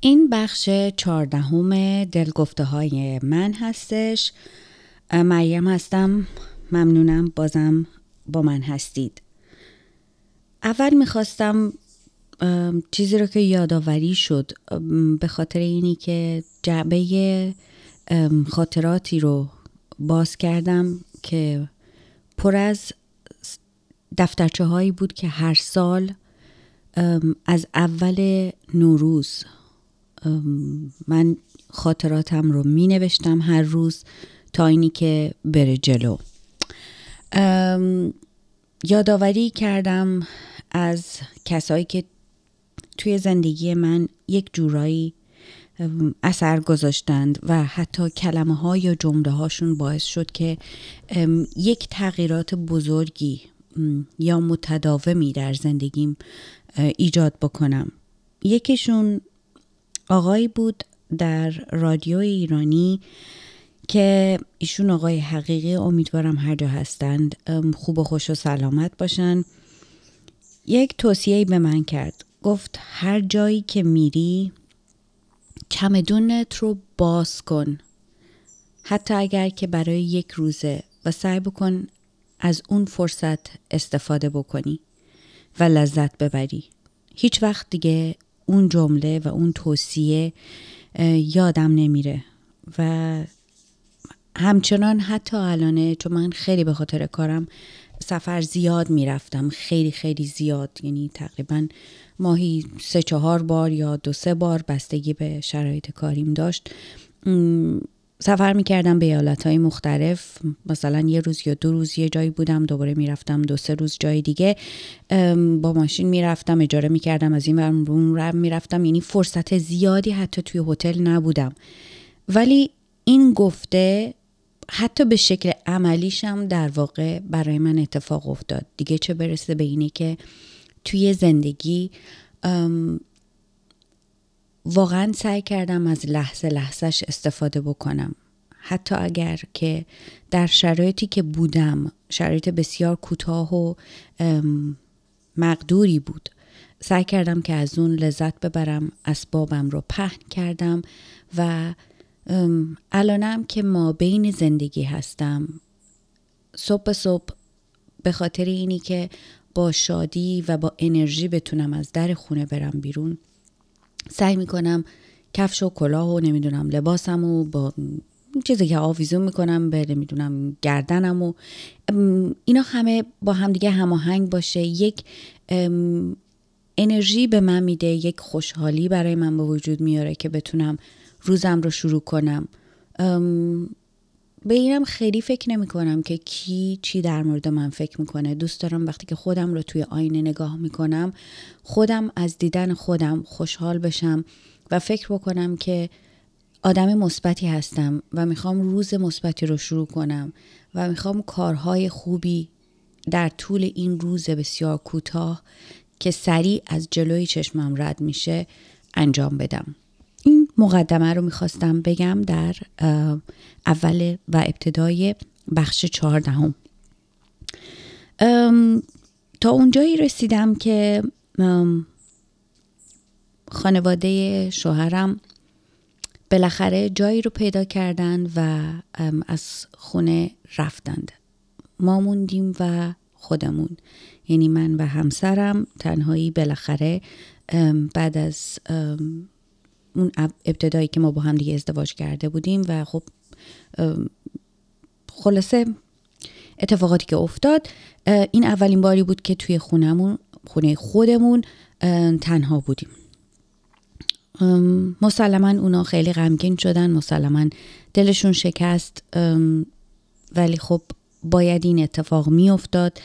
این بخش چهاردهم دلگفته های من هستش. مریم هستم. ممنونم بازم با من هستید. اول می‌خواستم چیزی رو که یادآوری شد به خاطر اینی که جعبه خاطراتی رو باز کردم که پر از دفترچه هایی بود که هر سال از اول نوروز من خاطراتم رو می نوشتم هر روز تا اینی که بره جلو. یادآوری کردم از کسایی که توی زندگی من یک جورایی اثر گذاشتند و حتی کلمه ها یا جمله هاشون باعث شد که یک تغییرات بزرگی یا متداومی در زندگیم ایجاد بکنم. یکیشون آقایی بود در رادیو ایرانی که ایشون آقای حقیقی امیدوارم هر جا هستند خوب و خوش و سلامت باشن. یک توصیه به من کرد. گفت هر جایی که میری چمدونت رو باز کن. حتی اگر که برای یک روزه و سعی بکن از اون فرصت استفاده بکنی و لذت ببری. هیچ وقت دیگه اون جمله و اون توصیه یادم نمیره. و همچنان حتی الانه چون من خیلی به خاطر کارم سفر زیاد می‌رفتم خیلی خیلی زیاد. یعنی تقریبا ماهی سه چهار بار یا دو سه بار بستگی به شرایط کاریم داشت. سفر می‌کردم به ایالت های مختلف. مثلا یه روز یا دو روز یه جایی بودم دوباره می‌رفتم دو سه روز جای دیگه. با ماشین می‌رفتم اجاره می‌کردم از این ورم روم می‌رفتم. یعنی فرصت زیادی حتی توی هتل نبودم. ولی این گفته حتی به شکل عملیشم در واقع برای من اتفاق افتاد. دیگه چه برسه به اینه که توی زندگی واقعا سعی کردم از لحظه لحظهش استفاده بکنم. حتی اگر که در شرایطی که بودم شرایط بسیار کوتاه و مقدوری بود سعی کردم که از اون لذت ببرم اسبابم رو پهن کردم و الانم که ما بین زندگی هستم صبح صبح به خاطر اینی که با شادی و با انرژی بتونم از در خونه برم بیرون سعی می‌کنم کفش و کلاه و نمی‌دونم لباسم و با چیزی که آویزون می‌کنم به نمی‌دونم گردنم و اینا همه با همدیگه هماهنگ باشه. یک انرژی به من میده یک خوشحالی برای من به وجود میاره که بتونم روزم رو شروع کنم. به اینم خیلی فکر نمی کنم که کی چی در مورد من فکر می‌کنه. دوست دارم وقتی که خودم رو توی آینه نگاه می‌کنم خودم از دیدن خودم خوشحال بشم و فکر بکنم که آدم مثبتی هستم و می‌خوام روز مثبتی رو شروع کنم و می‌خوام کارهای خوبی در طول این روز بسیار کوتاه که سریع از جلوی چشمم رد میشه انجام بدم. مقدمه رو می‌خواستم بگم در اول و ابتدای بخش چهاردهم. تا اونجایی رسیدم که خانواده شوهرم بالاخره جایی رو پیدا کردن و از خونه رفتند. ما موندیم و خودمون یعنی من و همسرم تنهایی بالاخره بعد از اون ابتدایی که ما با هم دیگه ازدواج کرده بودیم و خب خلاصه اتفاقاتی که افتاد این اولین باری بود که توی خونمون خونه خودمون تنها بودیم. مسلما اونا خیلی غمگین شدن مسلما دلشون شکست ولی خب باید این اتفاق می افتاد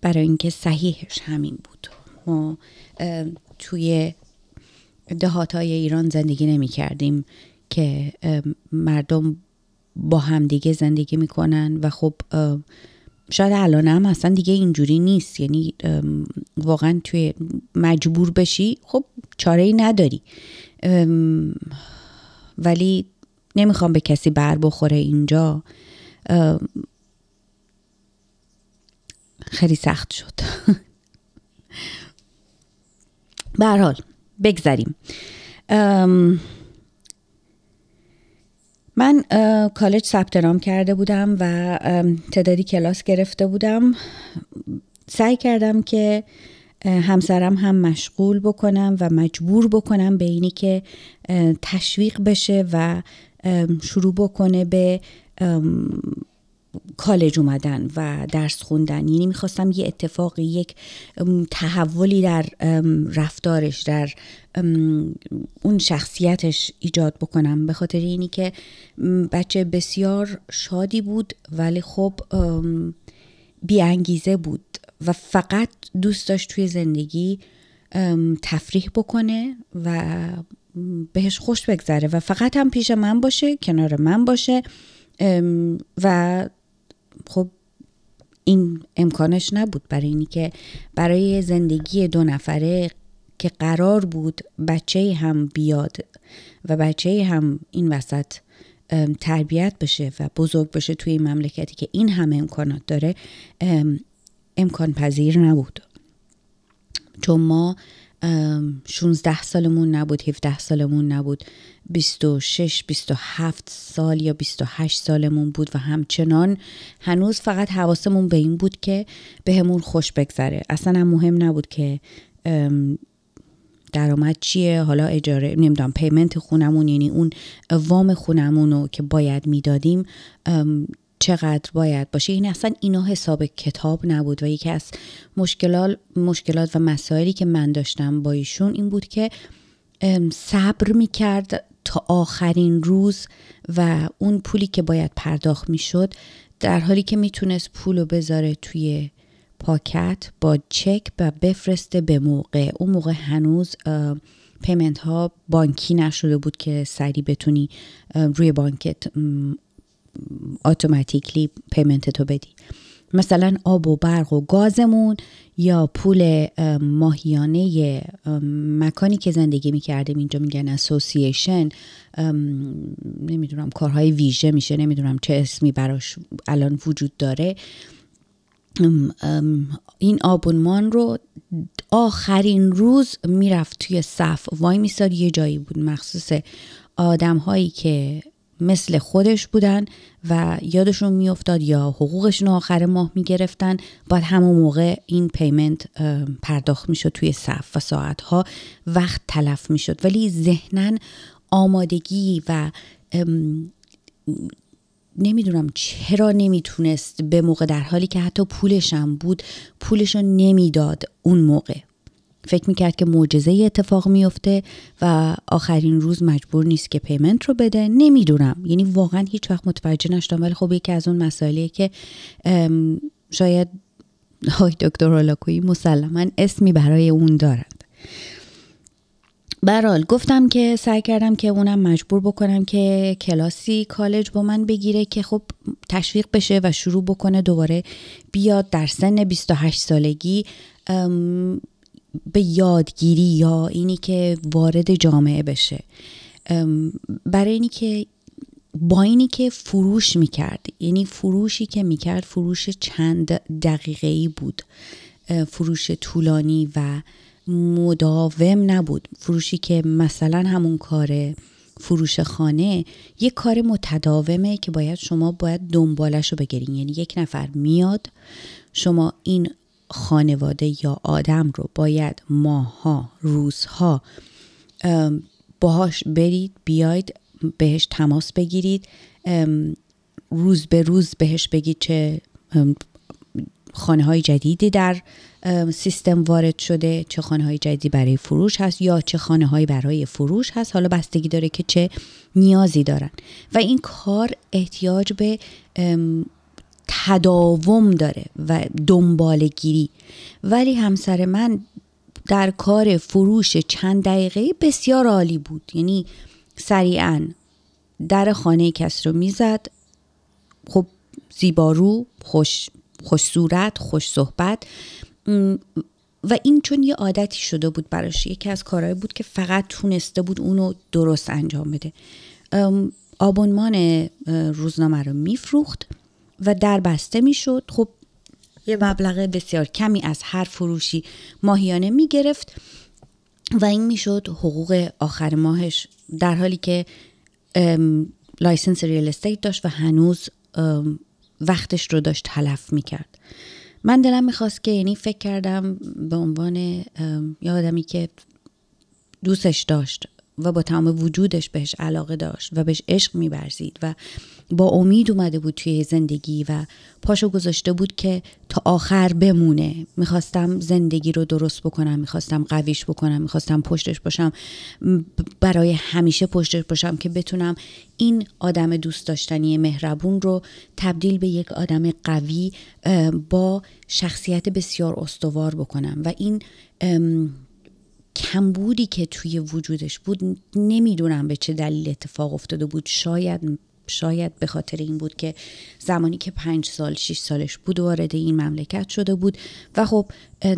برای اینکه صحیحش همین بود. ما توی دهات های ایران زندگی نمی کردیم که مردم با همدیگه زندگی می‌کنن و خب شاید الان هم اصلا دیگه اینجوری نیست. یعنی واقعا توی مجبور بشی خب چاره ای نداری. ولی نمی‌خوام به کسی بر بخوره اینجا. خیلی سخت شد. به حال. بگذریم. من کالج ثبت نام کرده بودم و تعدادی کلاس گرفته بودم. سعی کردم که همسرم هم مشغول بکنم و مجبور بکنم به اینی که تشویق بشه و شروع بکنه به کالج اومدن و درس خوندن. یعنی می‌خواستم یه اتفاقی یک تحولی در رفتارش در اون شخصیتش ایجاد بکنم. به خاطر اینی که بچه بسیار شادی بود ولی خب بیانگیزه بود و فقط دوست داشت توی زندگی تفریح بکنه و بهش خوش بگذره. و فقط هم پیش من باشه کنار من باشه و خب این امکانش نبود برای اینی که برای زندگی دو نفره که قرار بود بچه هم بیاد و بچه هم این وسط تربیت بشه و بزرگ بشه توی این مملکتی که این همه امکانات داره امکان پذیر نبود. چون ما 16 سالمون نبود 17 سالمون نبود. 26 27 سال یا 28 سالمون بود و همچنان هنوز فقط حواسمون به این بود که بهمون خوش بگذره. اصلا هم مهم نبود که درآمد چیه. حالا اجاره نمی‌دونم پیمنت خونمون یعنی اون وام خونمون رو که باید می‌دادیم چقدر باید باشه. این اصلا اینا حساب کتاب نبود و یکی از مشکلات مشکلات و مسائلی که من داشتم با ایشون این بود که صبر می‌کرد تا آخرین روز و اون پولی که باید پرداخت می‌شد در حالی که می‌تونست پول رو بذاره توی پاکت با چک و بفرسته به موقع. اون موقع هنوز payment ها بانکی نشده بود که سریع بتونی روی بانکت automatically payment تو بدی. مثلا آب و برق و گازمون یا پول ماهیانه مکانی که زندگی می‌کردیم. اینجا میگن اسوسییشن نمی‌دونم کارهای ویژه میشه. نمی‌دونم چه اسمی براش الان وجود داره. این آبونمان رو آخرین روز می‌رفت توی صف. وای میستاد یه جایی بود. مخصوص آدم هایی که مثل خودش بودن و یادشون میافتاد یا حقوقشون آخر ماه می‌گرفتن بعد همون موقع این پیمنت پرداخت می‌شد توی صف و ساعتها. وقت تلف می‌شد. ولی ذهنا آمادگی و نمی‌دونم چرا نمی‌تونست به موقع در حالی که حتی پولشم بود پولشو نمی‌داد اون موقع. فکر می‌کرد که معجزه اتفاق میفته و آخرین روز مجبور نیست که پیمنت رو بده. نمی‌دونم. یعنی واقعا هیچ وقت متوجه نشدم. ولی خب یکی از اون مسائلیه که شاید های دکتر هولاکویی مسلما اسمی برای اون دارند برال گفتم که سعی کردم که اونم مجبور بکنم که کلاسی کالج با من بگیره که خب تشویق بشه و شروع بکنه دوباره بیاد در سن 28 سالگی. به یادگیری یا اینی که وارد جامعه بشه. برای اینی که با اینی که فروش می‌کرد. یعنی فروشی که می‌کرد فروش چند دقیقه ای بود فروش طولانی و مداوم نبود. فروشی که مثلا همون کار فروش خانه یک کار متداومه که باید شما باید دنبالش رو بگیرین. یعنی یک نفر میاد شما این خانواده یا آدم رو باید ماها روزها باهاش برید بیاید بهش تماس بگیرید روز به روز بهش بگید چه خانه های جدیدی در سیستم وارد شده چه خانه های جدیدی برای فروش هست یا چه خانه های برای فروش هست. حالا بستگی داره که چه نیازی دارن. و این کار احتیاج به تداوم داره و دنبالگیری ولی همسر من در کار فروش چند دقیقه بسیار عالی بود. یعنی سریعا در خانه کس رو می‌زد. خب زیبارو خوش خوش صورت خوش صحبت. و این چون یه عادتی شده بود براش. یکی از کارهایی بود که فقط تونسته بود اونو درست انجام بده. آبونمان روزنامه رو میفروخت. و در بسته می‌شد. خب یه مبلغ بسیار کمی از هر فروشی ماهیانه می‌گرفت و این می‌شد حقوق آخر ماهش. در حالی که license real estate داشت و هنوز وقتش رو داشت تلف می‌کرد. من دلم می‌خواست که یعنی فکر کردم به عنوان یه آدمی که دوستش داشت و با تمام وجودش بهش علاقه داشت و بهش عشق می‌ورزید و با امید اومده بود توی زندگی و پاشو گذاشته بود که تا آخر بمونه. می‌خواستم زندگی رو درست بکنم می‌خواستم قویش بکنم می‌خواستم پشتش باشم برای همیشه پشتش باشم که بتونم این آدم دوست داشتنی مهربون رو تبدیل به یک آدم قوی با شخصیت بسیار استوار بکنم. و این کمبودی که توی وجودش بود نمی‌دونم به چه دلیل اتفاق افتاده بود. شاید شاید به خاطر این بود که زمانی که پنج سال شش سالش بود وارد این مملکت شده بود و خب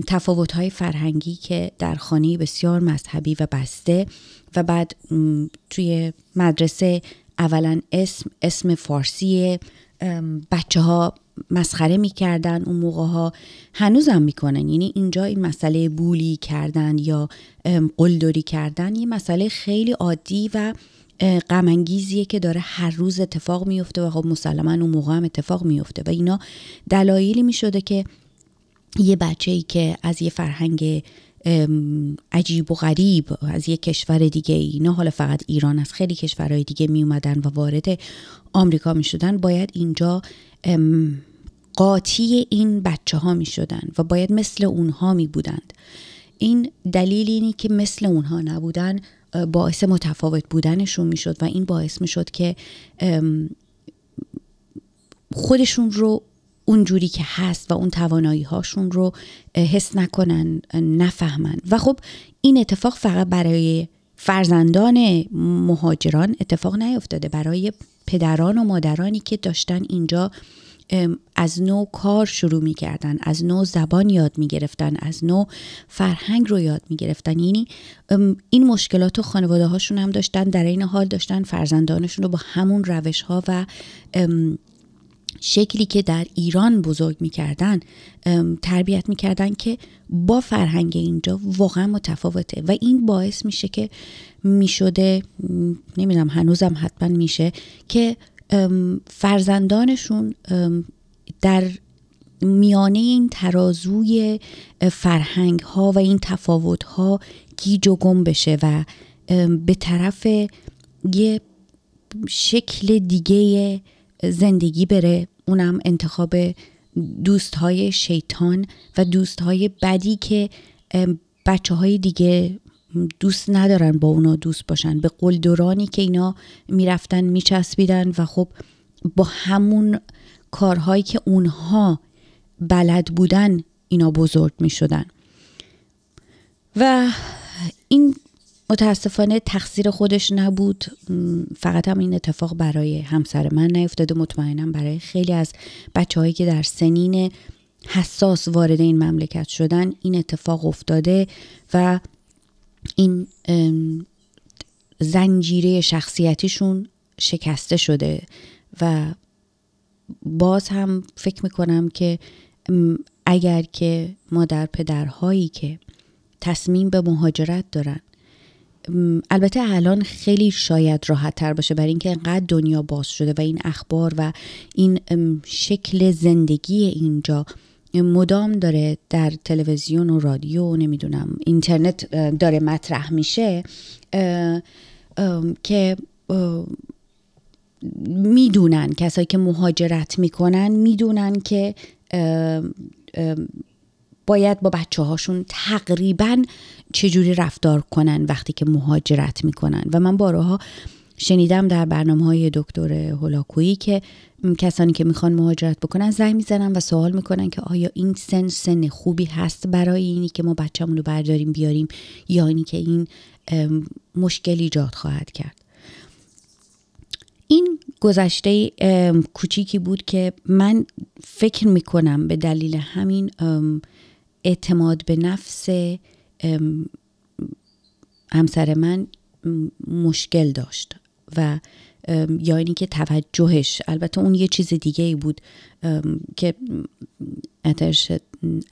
تفاوت‌های فرهنگی که در خانه بسیار مذهبی و بسته و بعد توی مدرسه اولا اسم اسم فارسی بچه ها مسخره می‌کردن اون موقع ها هنوزم می‌کنن. یعنی اینجا این مسئله بولی کردن یا قلدری کردن یه مسئله خیلی عادی و غمانگیزیه که داره هر روز اتفاق میفته و خب مسلما اون موقع هم اتفاق میفته و اینا دلایلی می‌شده که یه بچه ای که از یه فرهنگ عجیب و غریب از یه کشور دیگه ای نه حالا فقط ایران از خیلی کشورهای دیگه می اومدن و وارد آمریکا می شدن باید اینجا قاطی این بچه ها می شدن و باید مثل اونها می بودند این دلیل اینی که مثل اونها نبودن. باعث متفاوت بودنشون می‌شد و این باعث می‌شد که خودشون رو اونجوری که هست و اون توانایی هاشون رو حس نکنن نفهمن. و خب این اتفاق فقط برای فرزندان مهاجران اتفاق نیفتاده برای پدران و مادرانی که داشتن اینجا از نو کار شروع می کردن از نو زبان یاد می گرفتن از نو فرهنگ رو یاد می گرفتن یعنی این مشکلات و خانواده هاشون هم داشتن در این حال داشتن فرزندانشون رو با همون روش ها و شکلی که در ایران بزرگ می‌کردن تربیت می‌کردن که با فرهنگ اینجا واقعا متفاوته. و این باعث میشه که می‌شده نمی‌دونم هنوزم حتما میشه که فرزندانشون در میانه این ترازوی فرهنگ ها و این تفاوت ها گیج و گم بشه و به طرف یه شکل دیگه زندگی بره. اونم انتخاب دوست های شیطان و دوست های بدی که بچه های دیگه دوست ندارن با اونا دوست باشن. به قلدرانی که اینا می‌رفتن میچسبیدن و خب با همون کارهایی که اونها بلد بودن اینا بزرگ می‌شدن. و این متاسفانه تقصیر خودش نبود. فقط هم این اتفاق برای همسر من نیفتاده. مطمئنم برای خیلی از بچه هایی که در سنین حساس وارد این مملکت شدن این اتفاق افتاده و این زنجیره شخصیتیشون شکسته شده و باز هم فکر می‌کنم که اگر که مادر پدرهایی که تصمیم به مهاجرت دارن البته الان خیلی شاید راحت تر باشه برای اینکه انقدر دنیا باز شده و این اخبار و این شکل زندگی اینجا مدام داره در تلویزیون و رادیو نمی‌دونم اینترنت داره مطرح میشه که می‌دونن کسایی که مهاجرت می‌کنن می‌دونن که باید با بچه هاشون تقریبا چجوری رفتار کنن وقتی که مهاجرت می‌کنن. و من بارها شنیدم در برنامه های دکتر هولاکویی که کسانی که می‌خوان مهاجرت بکنن زنگ می‌زنن و سوال می‌کنن که آیا این سن سن خوبی هست برای اینی که ما بچه‌مون رو برداریم بیاریم یا اینی که این مشکل ایجاد خواهد کرد. این گذشته کوچیکی بود که من فکر می‌کنم به دلیل همین اعتماد به نفس همسر من مشکل داشت. و یا اینی که توجهش البته اون یه چیز دیگه ای بود که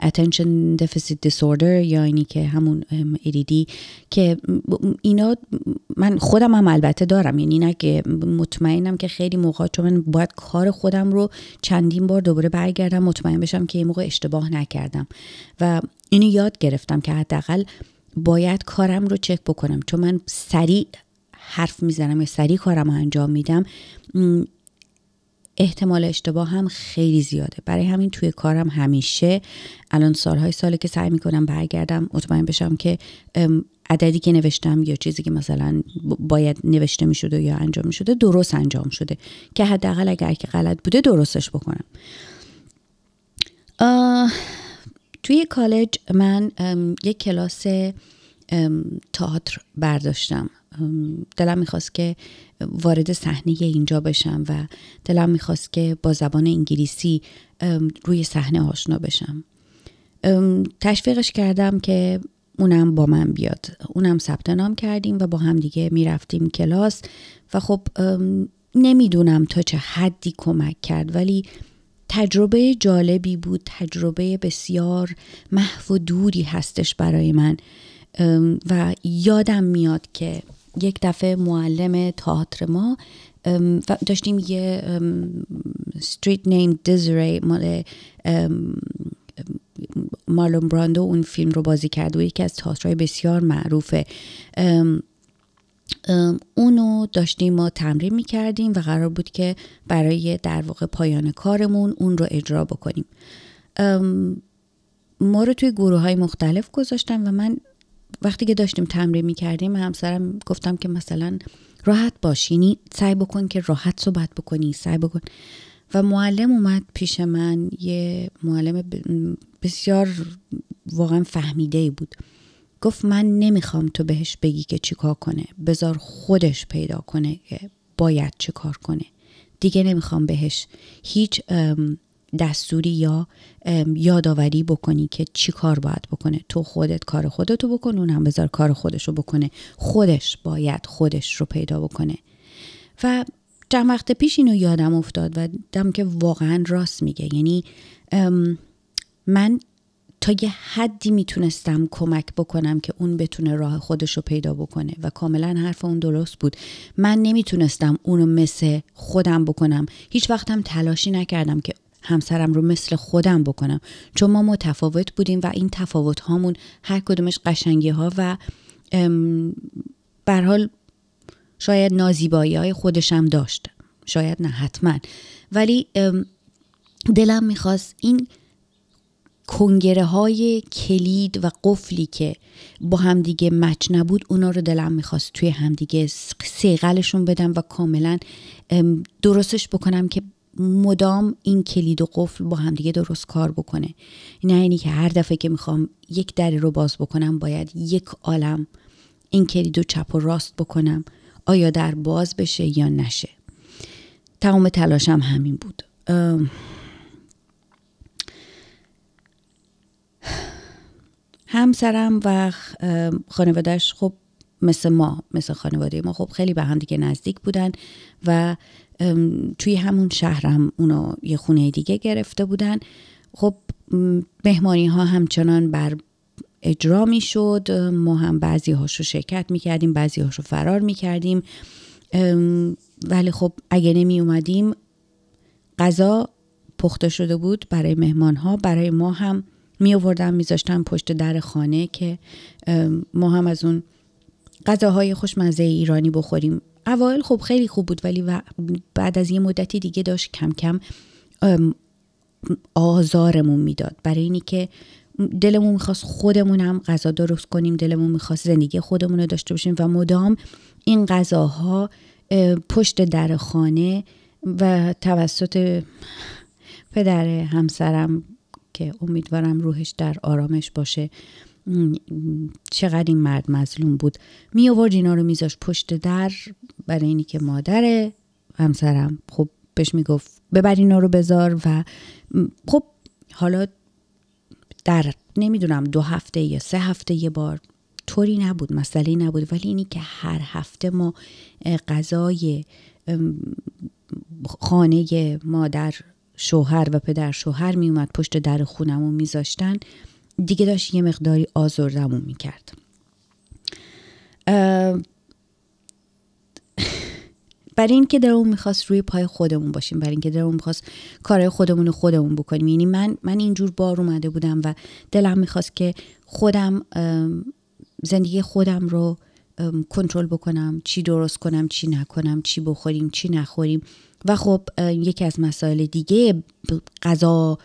attention deficit disorder یا اینی که همون ADD که اینا من خودم هم البته دارم یعنی نه که مطمئنم که خیلی موقع چون من باید کار خودم رو چندین بار دوباره برگردم مطمئن بشم که یه موقع اشتباه نکردم. و اینو یاد گرفتم که حداقل باید کارم رو چک بکنم چون من سریع حرف می‌زنم یا سریع کارم انجام میدم احتمال اشتباه هم خیلی زیاده. برای همین توی کارم همیشه الان سالهای ساله که سعی می‌کنم برگردم مطمئن بشم که عددی که نوشتم یا چیزی که مثلا باید نوشته می‌شده یا انجام می‌شده درست انجام شده. که حداقل اگر که غلط بوده درستش بکنم. توی کالج من یک کلاس تئاتر برداشتم. دلم می‌خواست که وارد صحنه اینجا بشم و دلم می‌خواست که با زبان انگلیسی روی صحنه آشنا بشم. تشویقش کردم که اونم با من بیاد. اونم ثبت نام کردیم و با هم دیگه می‌رفتیم کلاس و خب نمی‌دونم تا چه حدی کمک کرد ولی تجربه جالبی بود تجربه بسیار محو و دوری هستش برای من. و یادم میاد که یک دفعه معلم تئاتر ما داشتیم یه ستریت نیم دیزری مال مارلون براندو اون فیلم رو بازی کرد و یکی از تئاترهای بسیار معروفه. اونو داشتیم ما تمرین می کردیم و قرار بود که برای در واقع پایان کارمون اون رو اجرا بکنیم. ما رو توی گروه های مختلف گذاشتم و من وقتی که داشتیم تمرین می کردیم همسرم گفتم که مثلا راحت باش یعنی سعی بکن که راحت صحبت بکنی سعی بکن. و معلم اومد پیش من یه معلم بسیار واقعا فهمیده بود. گفت من نمی‌خوام تو بهش بگی که چیکار کنه. بذار خودش پیدا کنه که باید چیکار کنه. دیگه نمی‌خوام بهش هیچ دستوری یا یادآوری بکنی که چی کار باید بکنه. تو خودت کار خودتو بکن اون هم بذار کار خودشو بکنه. خودش باید خودش رو پیدا بکنه. و چند وقت پیش اینو یادم افتاد و دم که واقعا راست میگه. یعنی من تا یه حدی می‌تونستم کمک بکنم که اون بتونه راه خودش رو پیدا بکنه و کاملا حرف اون درست بود. من نمی‌تونستم اونو مثل خودم بکنم. هیچ وقتم تلاشی نکردم که همسرم رو مثل خودم بکنم. چون ما متفاوت بودیم و این تفاوت هامون هر کدومش قشنگی ها و حال شاید نازیبایی های خودشم داشت. شاید نه حتما. ولی دلم می‌خواست این کنگره های کلید و قفلی که با همدیگه مچ نبود اونا رو دلم می‌خواست توی همدیگه سیغلشون بدم و کاملا درستش بکنم که مدام این کلید و قفل با همدیگه درست کار بکنه. نه اینی که هر دفعه که می‌خوام یک دری رو باز بکنم باید یک عالم این کلید رو چپ و راست بکنم. آیا در باز بشه یا نشه؟ تمام تلاشم همین بود. همسرم و خانوادهش خب مثل ما مثل خانواده ما خب خیلی به هم دیگه نزدیک بودن و توی همون شهرم اونا یه خونه دیگه گرفته بودن. خب مهمانی ها همچنان بر اجرا می شد ما هم بعضی هاشو شرکت می کردیم بعضی هاشو فرار می کردیم ولی خب اگه نمی اومدیم غذا پخته شده بود برای مهمان ها برای ما هم می آوردن میذاشتن پشت در خانه که ما هم از اون غذاهای خوشمزه ایرانی بخوریم. اوایل خب خیلی خوب بود ولی بعد از یه مدتی دیگه داشت کم کم آزارمون می‌داد. برای اینی که دلمون می‌خواست خودمون هم غذا درست کنیم دلمون می‌خواست زندگی خودمون رو داشته باشیم و مدام این غذاها پشت در خانه و توسط پدر همسرم که امیدوارم روحش در آرامش باشه چقدر این مرد مظلوم بود. می آورد اینا رو میذاش پشت در برای اینی که مادر همسرم. خب بهش می‌گفت ببر اینا رو بذار و خب حالا در نمی‌دونم دو هفته یا سه هفته یه بار طوری نبود مسئله نبود. ولی اینی که هر هفته ما غذای خانه مادر شوهر و پدر شوهر می اومد پشت در خونمون میذاشتن. دیگه داشت یه مقداری آزردمون می‌کرد. برای اینکه درمون می‌خواست روی پای خودمون باشیم برای اینکه درمون می‌خواست کارهای خودمون رو خودمون بکنیم. یعنی من من اینجور بار اومده بودم و دلم می‌خواست که خودم زندگی خودم رو کنترل بکنم چی درست کنم چی نکنم چی بخوریم چی نخوریم. و خب یکی از مسائل دیگه غذا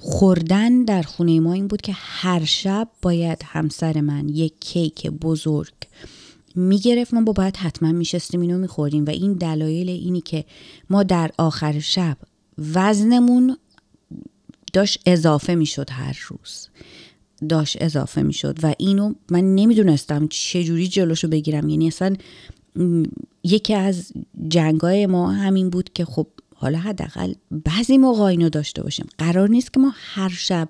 خوردن در خونه ما این بود که هر شب باید همسر من یک کیک بزرگ می‌گرفت. ما با باید حتما میشستیم اینو می‌خوریم و این دلایل اینی که ما در آخر شب وزنمون داشت اضافه می‌شد هر روز داشت اضافه می‌شد و اینو من نمی‌دونستم چجوری جلوشو بگیرم. یعنی اصلا یکی از جنگای ما همین بود که خب حالا حداقل بعضی موقع اینو داشته باشیم. قرار نیست که ما هر شب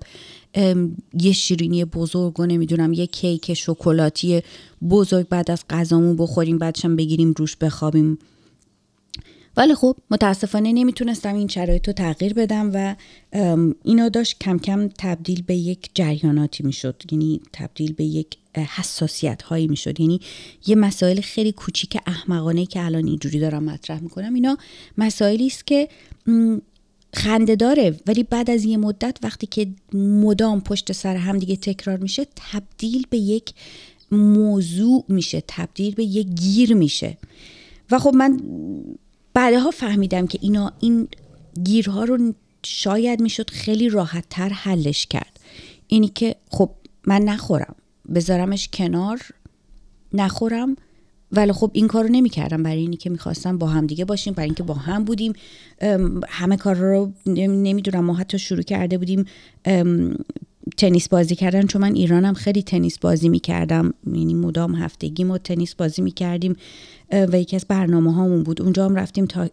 یه شیرینی بزرگ و نمی‌دونم یه کیک شکلاتی بزرگ بعد از غذامون بخوریم بعدشم بگیریم روش بخوابیم. ولی خب متاسفانه نمی‌تونستم این شرایط رو تغییر بدم و اینا داشت کم کم تبدیل به یک جریاناتی می‌شد. یعنی تبدیل به یک حساسیت هایی می‌شد. یعنی یه مسائل خیلی کوچیک احمقانه که الان اینجوری دارم مطرح می‌کنم اینا مسائلی است که خنده داره. ولی بعد از یه مدت وقتی که مدام پشت سر هم دیگه تکرار میشه تبدیل به یک موضوع میشه. تبدیل به یک گیر میشه. و خب من بعدها فهمیدم که اینا این گیرها رو شاید می‌شد خیلی راحت تر حلش کرد. اینی که خب من نخورم. بذارمش کنار نخورم. ولی خب این کارو نمی‌کردم. برای اینی که می‌خواستم با هم دیگه باشیم برای اینکه با هم بودیم. همه کار رو نمی‌دونم ما حتی شروع کرده بودیم تنیس بازی کردن. چون من ایرانم خیلی تنیس بازی می‌کردم. یعنی مدام هفتگی ما تنیس بازی می‌کردیم. و یکی از برنامه هامون بود. اونجا هم رفتیم تا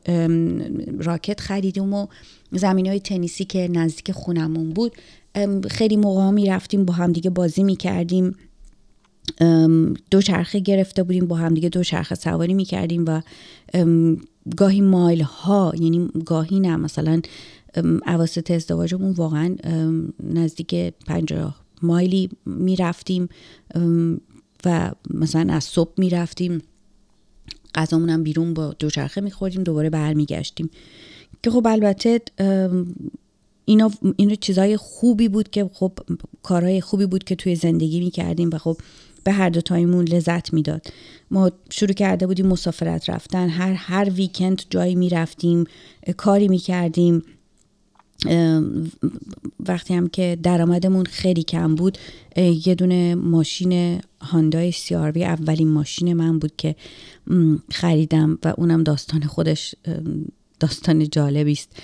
راکت خریدیم و زمین های تنیسی که نزدیک خونمون بود. خیلی موقع می رفتیم با هم دیگه بازی می‌کردیم دو چرخه گرفته بودیم با هم دیگه دو چرخه سواری می‌کردیم و گاهی مایل ها یعنی گاهی نه مثلا عواسط ازدواجمون واقعا نزدیک پنجاه مایلی می‌رفتیم و مثلا از صبح می‌رفتیم غذامون هم بیرون با دوچرخه میخوردیم دوباره برمیگشتیم. که خب البته اینا اینا چیزای خوبی بود که خب کارهای خوبی بود که توی زندگی می‌کردیم و خب به هر دو تایمون لذت می‌داد. ما شروع کرده بودیم مسافرت رفتن. هر هر ویکند جایی می‌رفتیم کاری می‌کردیم. وقتی هم که درآمدمون خیلی کم بود یه دونه ماشین هاندای سیاروی اولین ماشین من بود که خریدم و اونم داستان خودش داستان جالبی است.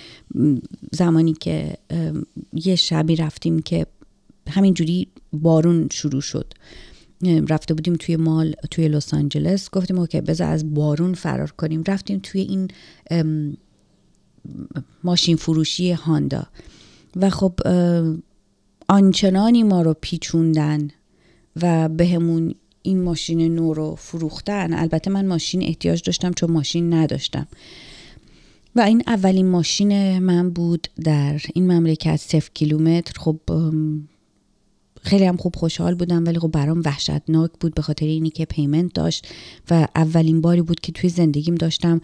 زمانی که یه شبی رفتیم که همینجوری بارون شروع شد. رفته بودیم توی مال توی لس آنجلس. گفتیم اوکی بذار از بارون فرار کنیم. رفتیم توی این ماشین فروشی هاندا. و خب آنچنانی ما رو پیچوندن و بهمون این ماشین نو رو فروختن. البته من ماشین احتیاج داشتم چون ماشین نداشتم. و این اولین ماشین من بود در این مملکت صف کیلومتر. خب خیلی هم خوب خوشحال بودم ولی خب برام وحشتناک بود به خاطر اینی که پیمنت داشت و اولین باری بود که توی زندگیم داشتم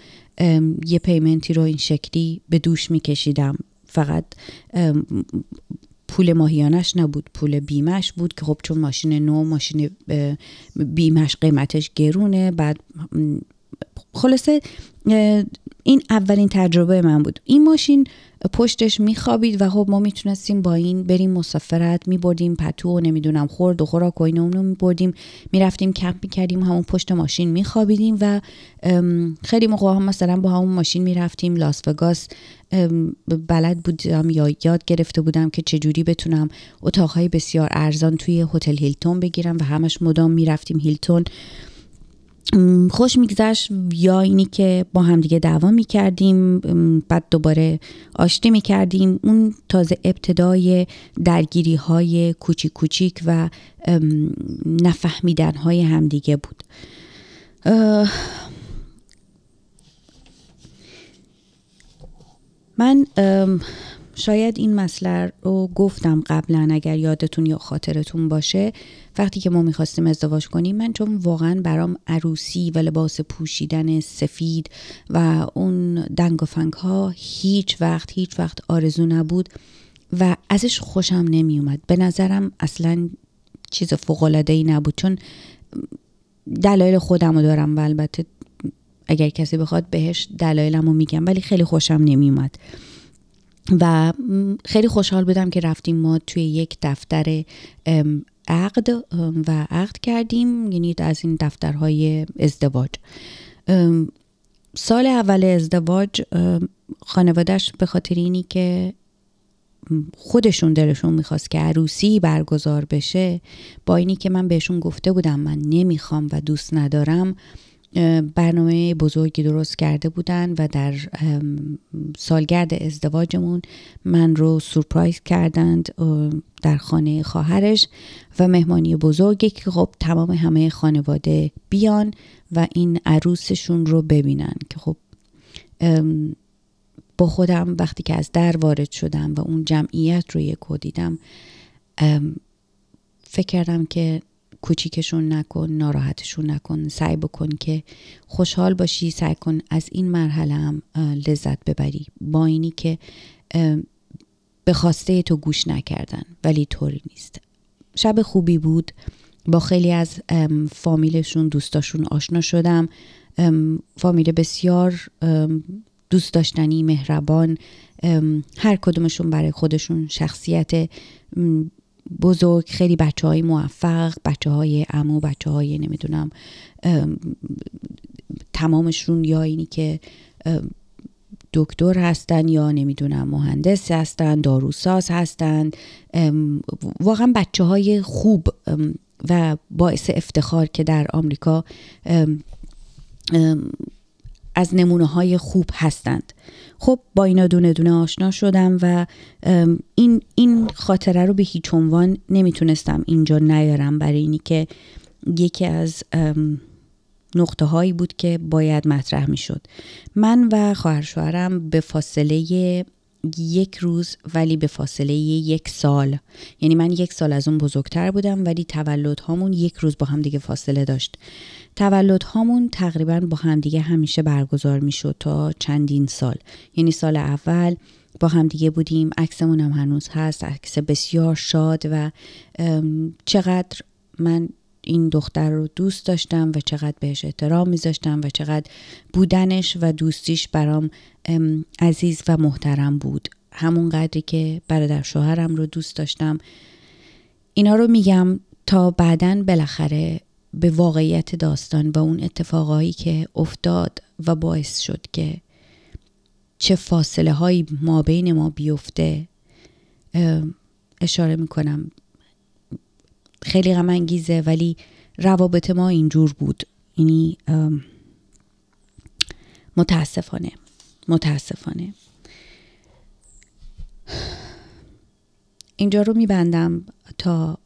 یه پیمنتی رو این شکلی به دوش میکشیدم. فقط پول ماهیانش نبود پول بیمش بود که خب چون ماشین نو ماشین بیمش قیمتش گرونه بعد خلاصه این اولین تجربه من بود. این ماشین پشتش میخوابید و خب ما می‌تونستیم با این بریم مسافرت میبردیم پتو و نمی‌دونم خورد و خوراک و اینا اونو میبردیم می‌رفتیم کمپ می‌کردیم همون پشت ماشین میخوابیدیم و خیلی موقع هم مثلا با همون ماشین می‌رفتیم لاس وگاس. بلد بودم یا یاد گرفته بودم که چجوری بتونم اتاقهای بسیار ارزان توی هتل هیلتون بگیرم و همش مدام می‌رفتیم هیلتون. خوش میگذشت یا اینی که با همدیگه دعوا می‌کردیم بعد دوباره آشتی می‌کردیم. اون تازه ابتدای درگیری های کوچیک کوچیک و نفهمیدن های همدیگه بود. من شاید این مسئله رو گفتم قبلا اگر یادتون یا خاطرتون باشه. وقتی که ما می‌خواستیم ازدواج کنیم من چون واقعا برام عروسی و لباس پوشیدن سفید و اون دنگ و فنگ ها هیچ وقت هیچ وقت آرزو نبود و ازش خوشم نمیومد به نظرم اصلا چیز ای نبود چون دلایل خودم رو دارم و البته اگر کسی بخواد بهش دلایلم رو میگم ولی خیلی خوشم نمیومد و خیلی خوشحال بودم که رفتیم ما توی یک دفتر عقد و عقد کردیم یعنی از این دفترهای ازدواج. سال اول ازدواج خانوادهش به خاطر اینی که خودشون دلشون می‌خواست که عروسی برگزار بشه با اینی که من بهشون گفته بودم من نمی‌خوام و دوست ندارم برنامه بزرگی درست کرده بودن و در سالگرد ازدواجمون من رو سورپرایز کردند در خانه خواهرش و مهمانی بزرگی که خب تمام همه خانواده بیان و این عروسشون رو ببینن که خب با خودم وقتی که از در وارد شدم و اون جمعیت رو یک دیدم فکر کردم که کوچیکشون نکن ناراحتشون نکن. سعی بکن که خوشحال باشی سعی کن از این مرحله هم لذت ببری. با اینی که به خواسته تو گوش نکردن ولی طوری نیست. شب خوبی بود. با خیلی از فامیلشون دوستاشون آشنا شدم. فامیل بسیار دوست داشتنی مهربان. هر کدومشون برای خودشون شخصیت بزرگ خیلی بچه های موفق بچه های امو بچه های نمی‌دونم تمامشون یا اینی که دکتر هستن یا نمی‌دونم مهندس هستن داروساز هستن واقعا بچه های خوب و باعث افتخار که در آمریکا از نمونه های خوب هستند. خب با اینا دونه دونه آشنا شدم و این, این خاطره رو به هیچ عنوان نمی‌تونستم اینجا نیارم برای اینی که یکی از نقطه هایی بود که باید مطرح می شد من و خواهر شوهرم به فاصله یک روز ولی به فاصله یک سال. یعنی من یک سال از اون بزرگتر بودم ولی تولد هامون یک روز با هم دیگه فاصله داشت. تولد هامون تقریبا با همدیگه همیشه برگزار می شد تا چندین سال. یعنی سال اول با همدیگه بودیم عکسمون هم هنوز هست عکس بسیار شاد و چقدر من این دختر رو دوست داشتم و چقدر بهش احترام میذاشتم و چقدر بودنش و دوستیش برام عزیز و محترم بود. همون قدری که برادر شوهرم رو دوست داشتم. اینا رو میگم تا بعدا بالاخره به واقعیت داستان و اون اتفاقایی که افتاد و باعث شد که چه فاصله هایی ما بین ما بیفته اشاره می‌کنم. خیلی غم انگیزه ولی روابط ما اینجور بود. یعنی متاسفانه متاسفانه. اینجا رو میبندم تا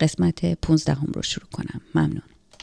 قسمت پونزدهم رو شروع کنم. ممنون.